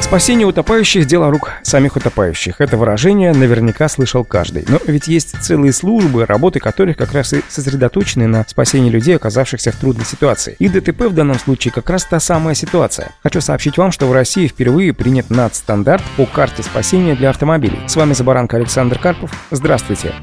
Спасение утопающих – дело рук самих утопающих. Это выражение наверняка слышал каждый. Но ведь есть целые службы, работы которых как раз и сосредоточены на спасении людей, оказавшихся в трудной ситуации. И ДТП в данном случае как раз та самая ситуация. Хочу сообщить вам, что в России впервые принят стандарт по карте спасения для автомобилей. С вами Забаранка Александр Карпов. Здравствуйте.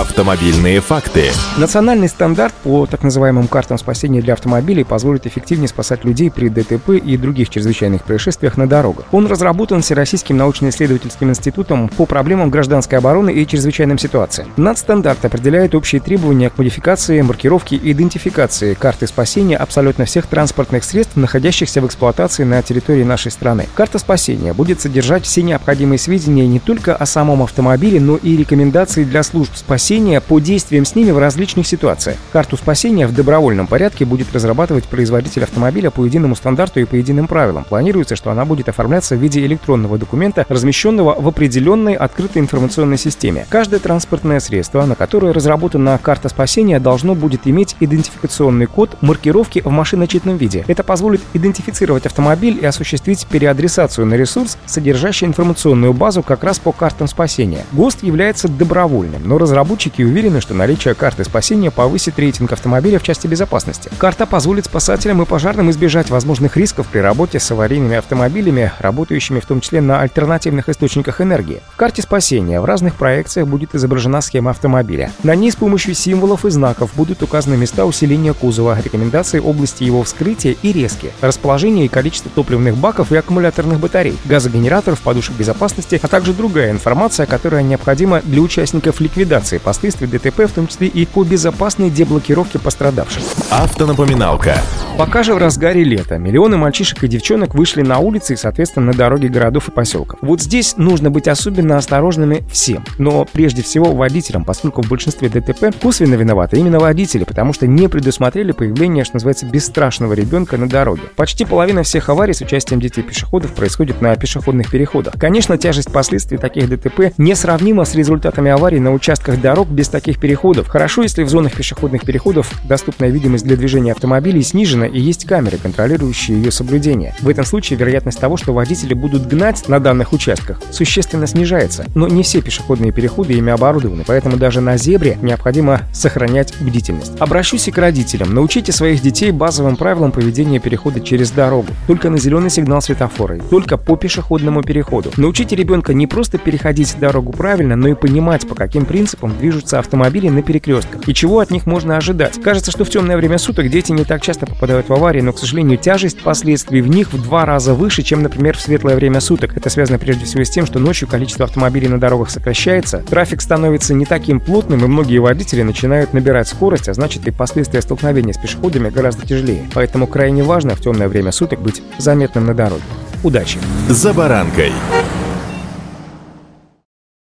Автомобильные факты. Национальный стандарт по так называемым картам спасения для автомобилей позволит эффективнее спасать людей при ДТП и других чрезвычайных происшествиях на дорогах. Он разработан Всероссийским научно-исследовательским институтом по проблемам гражданской обороны и чрезвычайным ситуациям. Надстандарт определяет общие требования к модификации, маркировке и идентификации карты спасения абсолютно всех транспортных средств, находящихся в эксплуатации на территории нашей страны. Карта спасения будет содержать все необходимые сведения не только о самом автомобиле, но и рекомендации для служб спасения спасения по действиям с ними в различных ситуациях. Карту спасения в добровольном порядке будет разрабатывать производитель автомобиля по единому стандарту и по единым правилам. Планируется, что она будет оформляться в виде электронного документа, размещенного в определенной открытой информационной системе. Каждое транспортное средство, на которое разработана карта спасения, должно будет иметь идентификационный код маркировки в машиночетном виде. Это позволит идентифицировать автомобиль и осуществить переадресацию на ресурс, содержащий информационную базу как раз по картам спасения. ГОСТ является добровольным, но разработчик Разработчики уверены, что наличие карты спасения повысит рейтинг автомобиля в части безопасности. Карта позволит спасателям и пожарным избежать возможных рисков при работе с аварийными автомобилями, работающими в том числе на альтернативных источниках энергии. В карте спасения в разных проекциях будет изображена схема автомобиля. На ней с помощью символов и знаков будут указаны места усиления кузова, рекомендации области его вскрытия и резки, расположение и количество топливных баков и аккумуляторных батарей, газогенераторов, подушек безопасности, а также другая информация, которая необходима для участников ликвидации ликвидации последствий ДТП, в том числе и по безопасной деблокировке пострадавших. Автонапоминалка. Пока же в разгаре лета миллионы мальчишек и девчонок вышли на улицы и, соответственно, на дороги городов и поселков. Вот здесь нужно быть особенно осторожными всем. Но прежде всего водителям, поскольку в большинстве ДТП косвенно виноваты именно водители, потому что не предусмотрели появление, что называется, бесстрашного ребенка на дороге. Почти половина всех аварий с участием детей-пешеходов происходит на пешеходных переходах. Конечно, тяжесть последствий таких ДТП несравнима с результатами аварий на участках дорог без таких переходов. Хорошо, если в зонах пешеходных переходов доступная видимость для движения автомобилей снижена и есть камеры, контролирующие ее соблюдение. В этом случае вероятность того, что водители будут гнать на данных участках, существенно снижается. Но не все пешеходные переходы ими оборудованы, поэтому даже на зебре необходимо сохранять бдительность. Обращусь и к родителям. Научите своих детей базовым правилам поведения перехода через дорогу. Только на зеленый сигнал светофора, только по пешеходному переходу. Научите ребенка не просто переходить дорогу правильно, но и понимать, по каким принципам движутся автомобили на перекрестках и чего от них можно ожидать. Кажется, что в темное время суток дети не так часто попадают в аварии, но, к сожалению, тяжесть последствий в них в два раза выше, чем, например, в светлое время суток. Это связано прежде всего с тем, что ночью количество автомобилей на дорогах сокращается, трафик становится не таким плотным, и многие водители начинают набирать скорость, а значит и последствия столкновения с пешеходами гораздо тяжелее. Поэтому крайне важно в темное время суток быть заметным на дороге. Удачи! За баранкой!